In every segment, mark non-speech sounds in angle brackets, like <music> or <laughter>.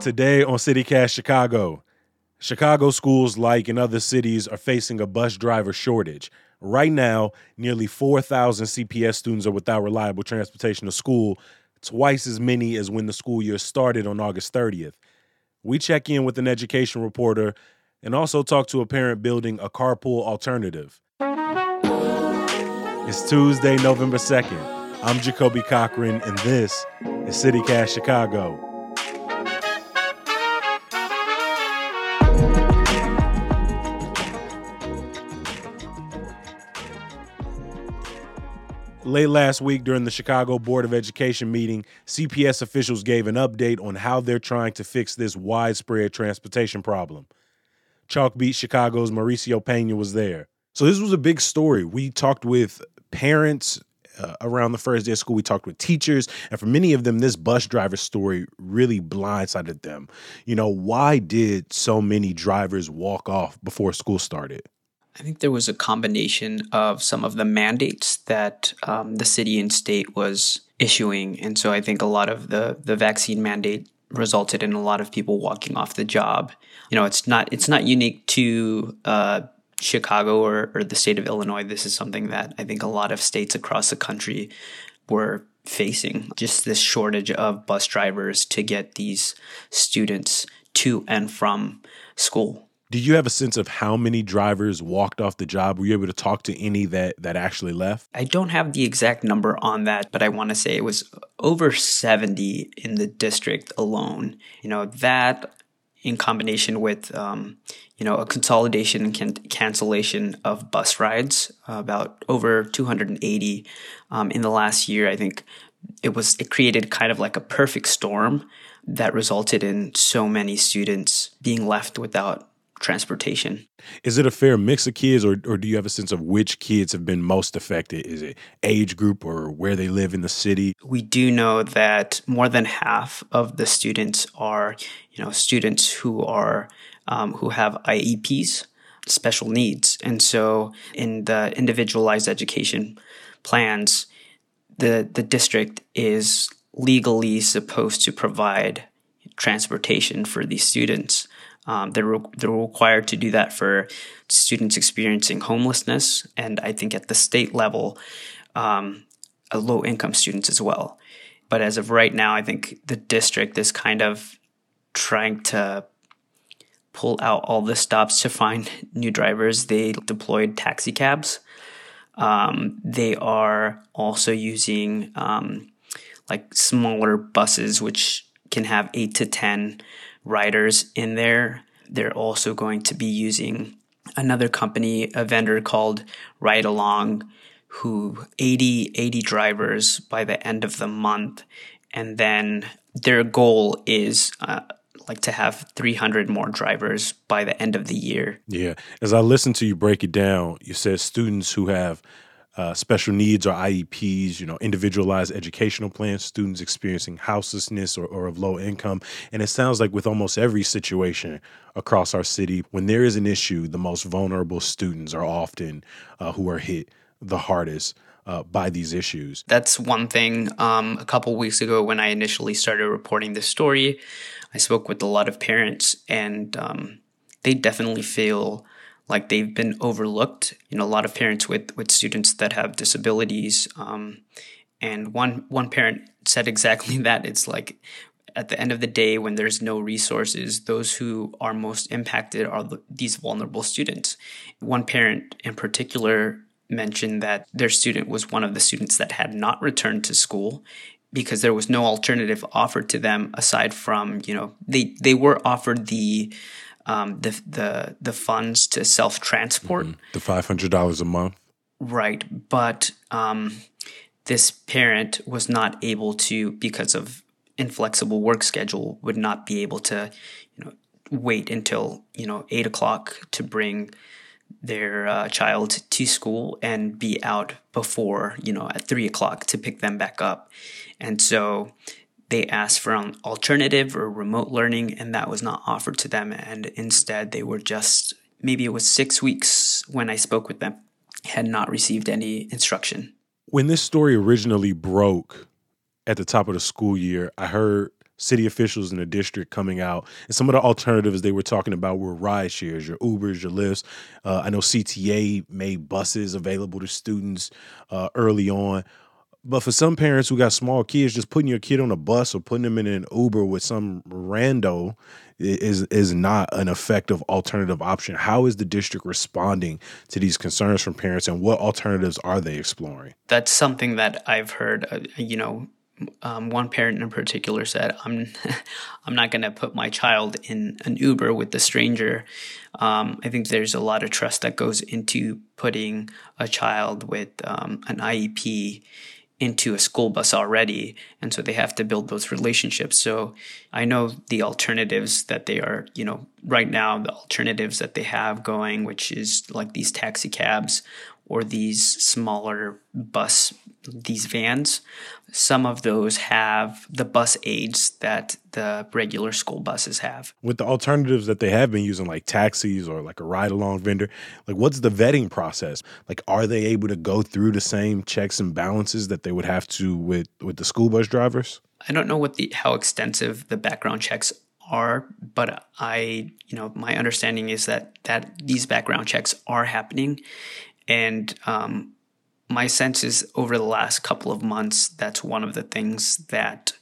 Today on CityCast Chicago, Chicago schools, like in other cities, are facing a bus driver shortage. Right now, nearly 4,000 CPS students are without reliable transportation to school, twice as many as when the school year started on August 30th. We check in with an education reporter and also talk to a parent building a carpool alternative. It's Tuesday, November 2nd. I'm Jacoby Cochran, and this is CityCast Chicago. Late last week during the Chicago Board of Education meeting, CPS officials gave an update on how they're trying to fix this widespread transportation problem. Chalkbeat Chicago's Mauricio Pena was there. So this was a big story. We talked with parents uh, around the first day of school. We talked with teachers, and for many of them, this bus driver story really blindsided them. You know, why did so many drivers walk off before school started? I think there was a combination of some of the mandates that um, the city and state was issuing, and so I think a lot of the the vaccine mandate resulted in a lot of people walking off the job. You know, it's not it's not unique to uh, Chicago or, or the state of Illinois. This is something that I think a lot of states across the country were facing. Just this shortage of bus drivers to get these students to and from school. Do you have a sense of how many drivers walked off the job? Were you able to talk to any that that actually left? I don't have the exact number on that, but I want to say it was over 70 in the district alone. You know, that in combination with um, you know a consolidation and can- cancellation of bus rides, uh, about over 280 um, in the last year. I think it was it created kind of like a perfect storm that resulted in so many students being left without transportation. Is it a fair mix of kids, or, or do you have a sense of which kids have been most affected? Is it age group or where they live in the city? We do know that more than half of the students are, you know, students who are um, who have IEPs, special needs, and so in the individualized education plans, the the district is legally supposed to provide transportation for these students. Um, they're, re- they're required to do that for students experiencing homelessness, and I think at the state level, um, low income students as well. But as of right now, I think the district is kind of trying to pull out all the stops to find <laughs> new drivers. They deployed taxi cabs. Um, they are also using um, like smaller buses, which can have eight to 10 riders in there. They're also going to be using another company, a vendor called Ride Along, who 80, 80 drivers by the end of the month. And then their goal is uh, like to have 300 more drivers by the end of the year. Yeah. As I listen to you break it down, you said students who have uh, special needs or IEPs, you know, individualized educational plans, students experiencing houselessness or, or of low income. And it sounds like with almost every situation across our city, when there is an issue, the most vulnerable students are often uh, who are hit the hardest. Uh, by these issues. That's one thing. Um, a couple weeks ago, when I initially started reporting this story, I spoke with a lot of parents, and um, they definitely feel like they've been overlooked. You know, a lot of parents with with students that have disabilities, um, and one one parent said exactly <laughs> that. It's like at the end of the day, when there's no resources, those who are most impacted are the, these vulnerable students. One parent in particular mentioned that their student was one of the students that had not returned to school because there was no alternative offered to them aside from you know they they were offered the um, the the the funds to self transport mm-hmm. the five hundred dollars a month. Right but um, this parent was not able to because of inflexible work schedule would not be able to you know wait until you know eight o'clock to bring their uh, child to school and be out before you know at three o'clock to pick them back up. And so they asked for an alternative or remote learning and that was not offered to them and instead they were just maybe it was six weeks when i spoke with them had not received any instruction when this story originally broke at the top of the school year i heard city officials in the district coming out, and some of the alternatives they were talking about were ride shares, your Ubers, your Lyfts. Uh, I know CTA made buses available to students uh, early on. But for some parents who got small kids, just putting your kid on a bus or putting them in an Uber with some rando is is not an effective alternative option. How is the district responding to these concerns from parents, and what alternatives are they exploring? That's something that I've heard. Uh, you know, um, one parent in particular said, "I'm <laughs> I'm not going to put my child in an Uber with a stranger." Um, I think there's a lot of trust that goes into putting a child with um, an IEP into a school bus already and so they have to build those relationships. So i know the alternatives that they are you know right now the alternatives that they have going which is like these taxi cabs or these smaller bus these vans. Some of those have the bus aides that the regular school buses have. With the alternatives that they have been using like taxis or like a ride along vendor like what's the vetting process? Like are they able to go through the same checks and balances that they would have to with with the school bus drivers? I don't know what the how extensive the background checks are but i you know my understanding is that that these background checks are happening and um, my sense is over the last couple of months, that's one of the things that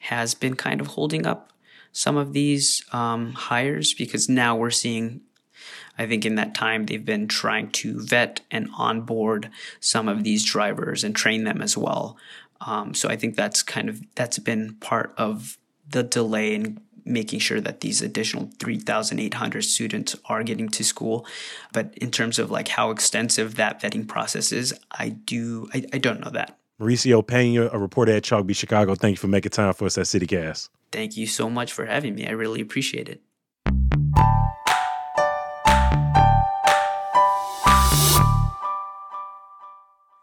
has been kind of holding up some of these um, hires because now we're seeing I think in that time they've been trying to vet and onboard some of these drivers and train them as well. Um, so I think that's kind of that's been part of the delay in making sure that these additional 3,800 students are getting to school. But in terms of like how extensive that vetting process is, I do, I, I don't know that. Mauricio Pena, a reporter at Chalk Chicago, thank you for making time for us at CityCast. Thank you so much for having me. I really appreciate it.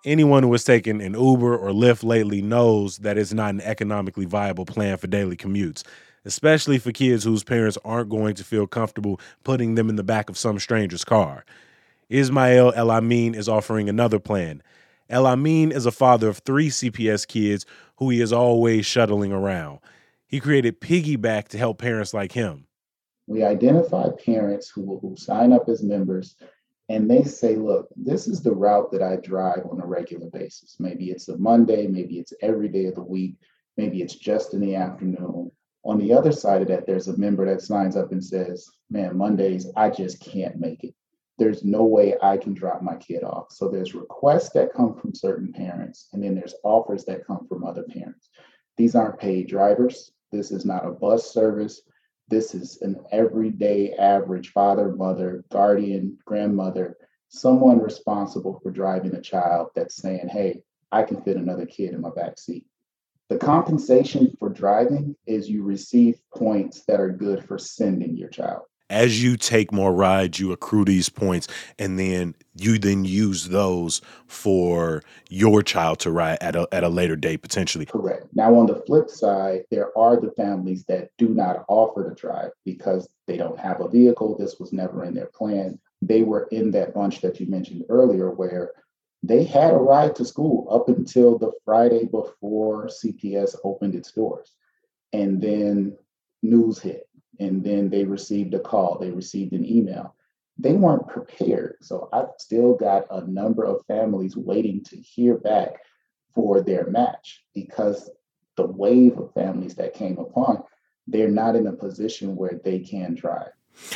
Anyone who has taken an Uber or Lyft lately knows that it's not an economically viable plan for daily commutes especially for kids whose parents aren't going to feel comfortable putting them in the back of some stranger's car. Ismail El Amin is offering another plan. El Amin is a father of three CPS kids who he is always shuttling around. He created Piggyback to help parents like him. We identify parents who, who sign up as members and they say, look, this is the route that I drive on a regular basis. Maybe it's a Monday, maybe it's every day of the week, maybe it's just in the afternoon. On the other side of that, there's a member that signs up and says, Man, Mondays, I just can't make it. There's no way I can drop my kid off. So there's requests that come from certain parents, and then there's offers that come from other parents. These aren't paid drivers. This is not a bus service. This is an everyday average father, mother, guardian, grandmother, someone responsible for driving a child that's saying, Hey, I can fit another kid in my back seat. The compensation for driving is you receive points that are good for sending your child. As you take more rides, you accrue these points, and then you then use those for your child to ride at a, at a later date potentially. Correct. Now, on the flip side, there are the families that do not offer to drive because they don't have a vehicle. This was never in their plan. They were in that bunch that you mentioned earlier where they had a ride to school up until the Friday before CPS opened its doors. And then news hit, and then they received a call, they received an email. They weren't prepared. So I've still got a number of families waiting to hear back for their match because the wave of families that came upon, they're not in a position where they can drive.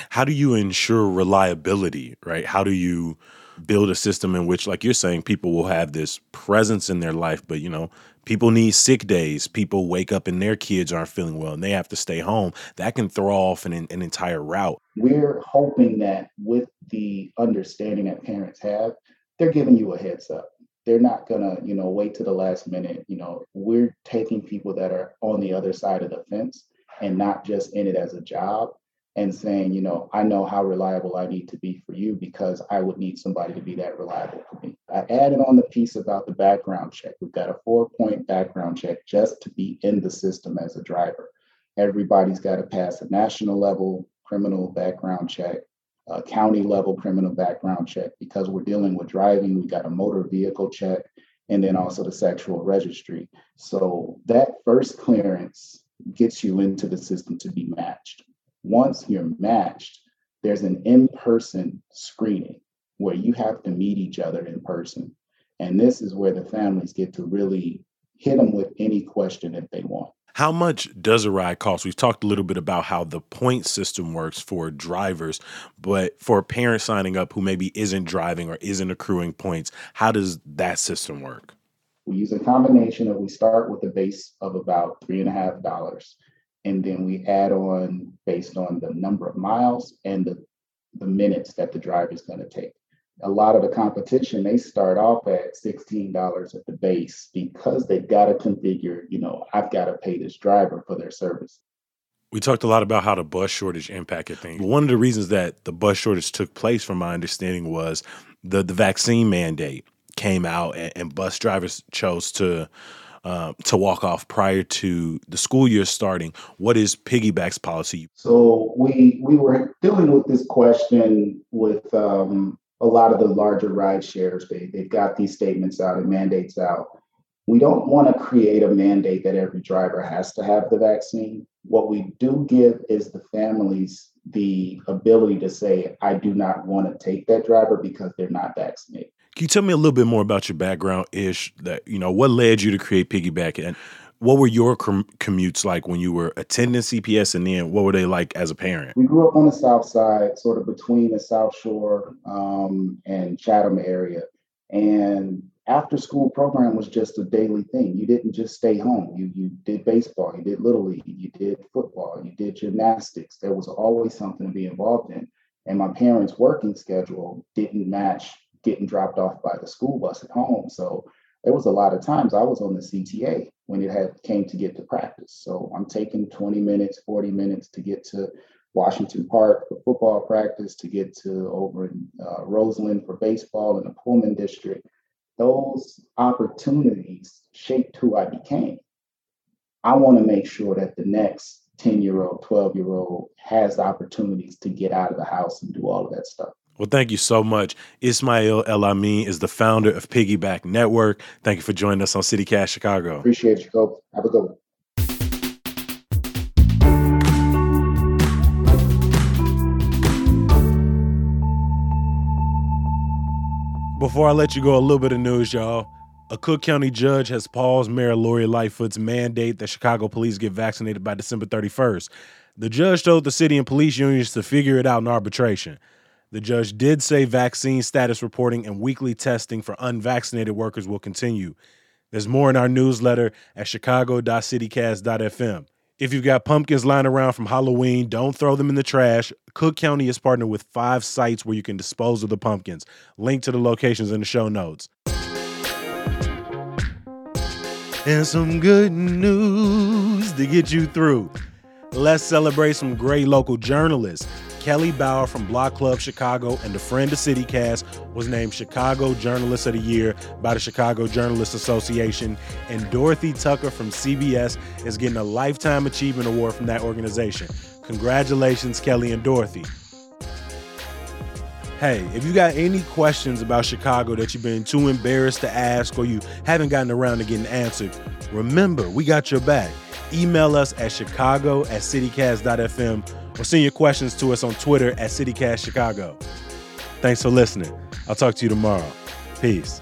How do you ensure reliability, right? How do you build a system in which, like you're saying, people will have this presence in their life, but you know, people need sick days. People wake up and their kids aren't feeling well and they have to stay home. That can throw off an, an entire route. We're hoping that with the understanding that parents have, they're giving you a heads up. They're not gonna, you know, wait to the last minute. You know, we're taking people that are on the other side of the fence and not just in it as a job and saying, you know, I know how reliable I need to be for you because I would need somebody to be that reliable for me. I added on the piece about the background check. We've got a four point background check just to be in the system as a driver. Everybody's got to pass a national level criminal background check, a county level criminal background check. Because we're dealing with driving, we got a motor vehicle check and then also the sexual registry. So that first clearance gets you into the system to be matched. Once you're matched, there's an in person screening where you have to meet each other in person. And this is where the families get to really hit them with any question if they want. How much does a ride cost? We've talked a little bit about how the point system works for drivers, but for a parent signing up who maybe isn't driving or isn't accruing points, how does that system work? We use a combination of we start with a base of about three and a half dollars, and then we add on based on the number of miles and the, the minutes that the driver is going to take. A lot of the competition they start off at $16 at the base because they've got to configure you know i've got to pay this driver for their service. We talked a lot about how the bus shortage impacted things. One of the reasons that the bus shortage took place from my understanding was the, the vaccine mandate came out and, and bus drivers chose to uh, to walk off prior to the school year starting. What is Piggyback's policy? So we we were dealing with this question with um, a lot of the larger ride shares, they, they've got these statements out and mandates out. We don't want to create a mandate that every driver has to have the vaccine. What we do give is the families the ability to say, I do not want to take that driver because they're not vaccinated. Can you tell me a little bit more about your background ish? That, you know, what led you to create Piggyback? And what were your com- commutes like when you were attending CPS, and then what were they like as a parent? We grew up on the South Side, sort of between the South Shore um, and Chatham area, and after school program was just a daily thing. You didn't just stay home. You you did baseball, you did little league, you did football, you did gymnastics. There was always something to be involved in. And my parents' working schedule didn't match getting dropped off by the school bus at home. So there was a lot of times I was on the CTA when it had came to get to practice. So I'm taking 20 minutes, 40 minutes to get to Washington Park for football practice, to get to over in uh, Roseland for baseball in the Pullman district. Those opportunities shaped who I became. I want to make sure that the next 10 year old, 12 year old has the opportunities to get out of the house and do all of that stuff. Well, thank you so much. Ismail El-Amin is the founder of Piggyback Network. Thank you for joining us on CityCast Chicago. Appreciate you, Kobe. Have a good one. Before I let you go, a little bit of news, y'all. A Cook County judge has paused Mayor Lori Lightfoot's mandate that Chicago police get vaccinated by December 31st. The judge told the city and police unions to figure it out in arbitration. The judge did say vaccine status reporting and weekly testing for unvaccinated workers will continue. There's more in our newsletter at chicago.citycast.fm. If you've got pumpkins lying around from Halloween, don't throw them in the trash. Cook County is partnered with five sites where you can dispose of the pumpkins. Link to the locations in the show notes. And some good news to get you through. Let's celebrate some great local journalists. Kelly Bauer from Block Club Chicago and a friend of CityCast was named Chicago Journalist of the Year by the Chicago Journalists Association. And Dorothy Tucker from CBS is getting a Lifetime Achievement Award from that organization. Congratulations, Kelly and Dorothy. Hey, if you got any questions about Chicago that you've been too embarrassed to ask or you haven't gotten around to getting answered, remember, we got your back. Email us at chicago at citycast.fm or send your questions to us on Twitter at CityCast Chicago. Thanks for listening. I'll talk to you tomorrow. Peace.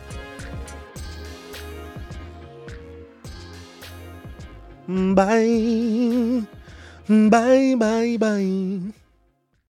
Bye. Bye, bye, bye.